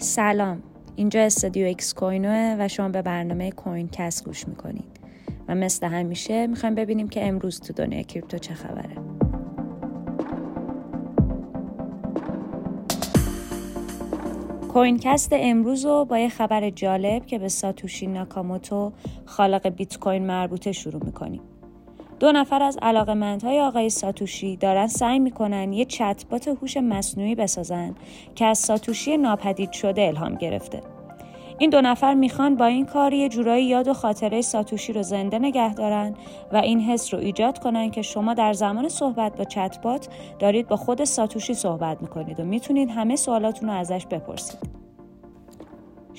سلام. اینجا استودیو اکس کوینوه و شما به برنامه کوین کست گوش می‌کنید. و مثل همیشه می‌خوایم ببینیم که امروز تو دنیا کریپتو چه خبره. کوینکست امروز رو با یه خبر جالب که به ساتوشی ناکاموتو خالق بیت کوین مربوطه شروع می‌کنیم. دو نفر از علاقمندهای آقای ساتوشی دارن سعی می‌کنن یه چتبات هوش مصنوعی بسازن که از ساتوشی ناپدید شده الهام گرفته. این دو نفر می‌خوان با این کار یه جورایی یاد و خاطره ساتوشی رو زنده نگه دارن و این حس رو ایجاد کنن که شما در زمان صحبت با چتبات دارید با خود ساتوشی صحبت می‌کنید و می‌تونید همه سوالاتون رو ازش بپرسید.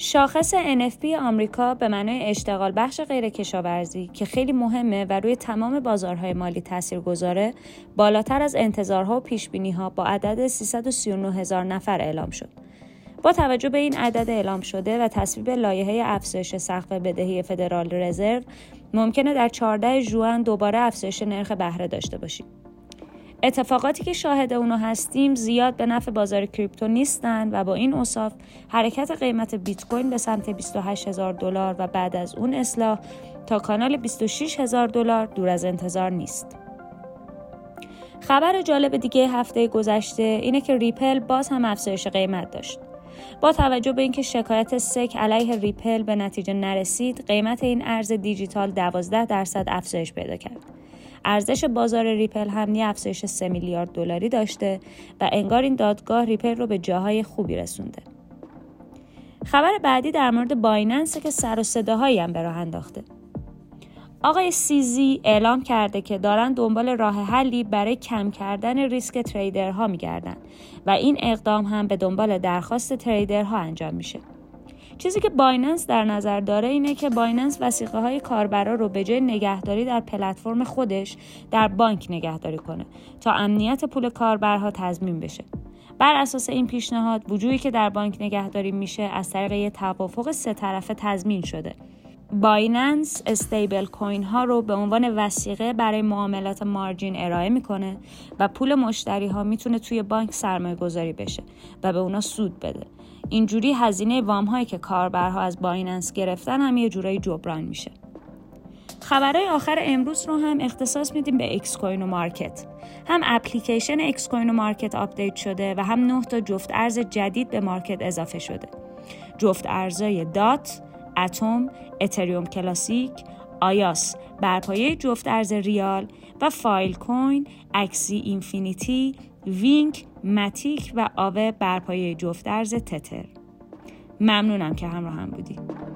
شاخص NFP آمریکا به معنای اشتغال بخش غیر کشاورزی که خیلی مهمه و روی تمام بازارهای مالی تاثیر گذاره بالاتر از انتظارها و پیش ها با عدد 339 هزار نفر اعلام شد. با توجه به این عدد اعلام شده و تصویب لایحه افزایش سقف بدهی فدرال رزرو ممکنه در 14 ژوئن دوباره افزایش نرخ بهره داشته باشیم. اتفاقاتی که شاهد اونو هستیم زیاد به نفع بازار کریپتو نیستن و با این اوصاف حرکت قیمت بیت کوین به سمت 28 هزار دلار و بعد از اون اصلاح تا کانال 26 هزار دلار دور از انتظار نیست. خبر جالب دیگه هفته گذشته اینه که ریپل باز هم افزایش قیمت داشت. با توجه به اینکه شکایت SEC علیه ریپل به نتیجه نرسید، قیمت این ارز دیجیتال 12 درصد افزایش پیدا کرد. ارزش بازار ریپل هم یه افزایش 3 میلیارد دلاری داشته و انگار این دادگاه ریپل رو به جاهای خوبی رسونده. خبر بعدی در مورد بایننس که سر و صداهایی هم به راه انداخته. آقای سیزی اعلام کرده که دارن دنبال راه حلی برای کم کردن ریسک تریدرها میگردن و این اقدام هم به دنبال درخواست تریدرها انجام میشه. چیزی که بایننس در نظر داره اینه که بایننس وثیقه های کاربرا رو به جای نگهداری در پلتفرم خودش در بانک نگهداری کنه تا امنیت پول کاربرها تضمین بشه. بر اساس این پیشنهاد وجوهی که در بانک نگهداری میشه از طریق یه توافق سه طرفه تضمین شده. بایننس استیبل کوین ها رو به عنوان وثیقه برای معاملات مارجین ارائه می‌کنه و پول مشتری ها می‌تونه توی بانک سرمایه گذاری بشه و به اونا سود بده اینجوری هزینه وام هایی که کاربرها از بایننس گرفتن هم یه جورایی جبران میشه. خبرهای آخر امروز رو هم اختصاص میدیم به اکس کوین و market. هم اپلیکیشن اکسکوینو market آپدیت شده و هم نه تا جفت ارز جدید به market اضافه شده. جفت ارزای دات اتم اتریوم کلاسیک EOS برپایه جفت ارز ریال و فایل کوین اکسی اینفینیتی وینک متیک و آوه برپایه جفت ارز تتر. ممنونم که همراه هم بودید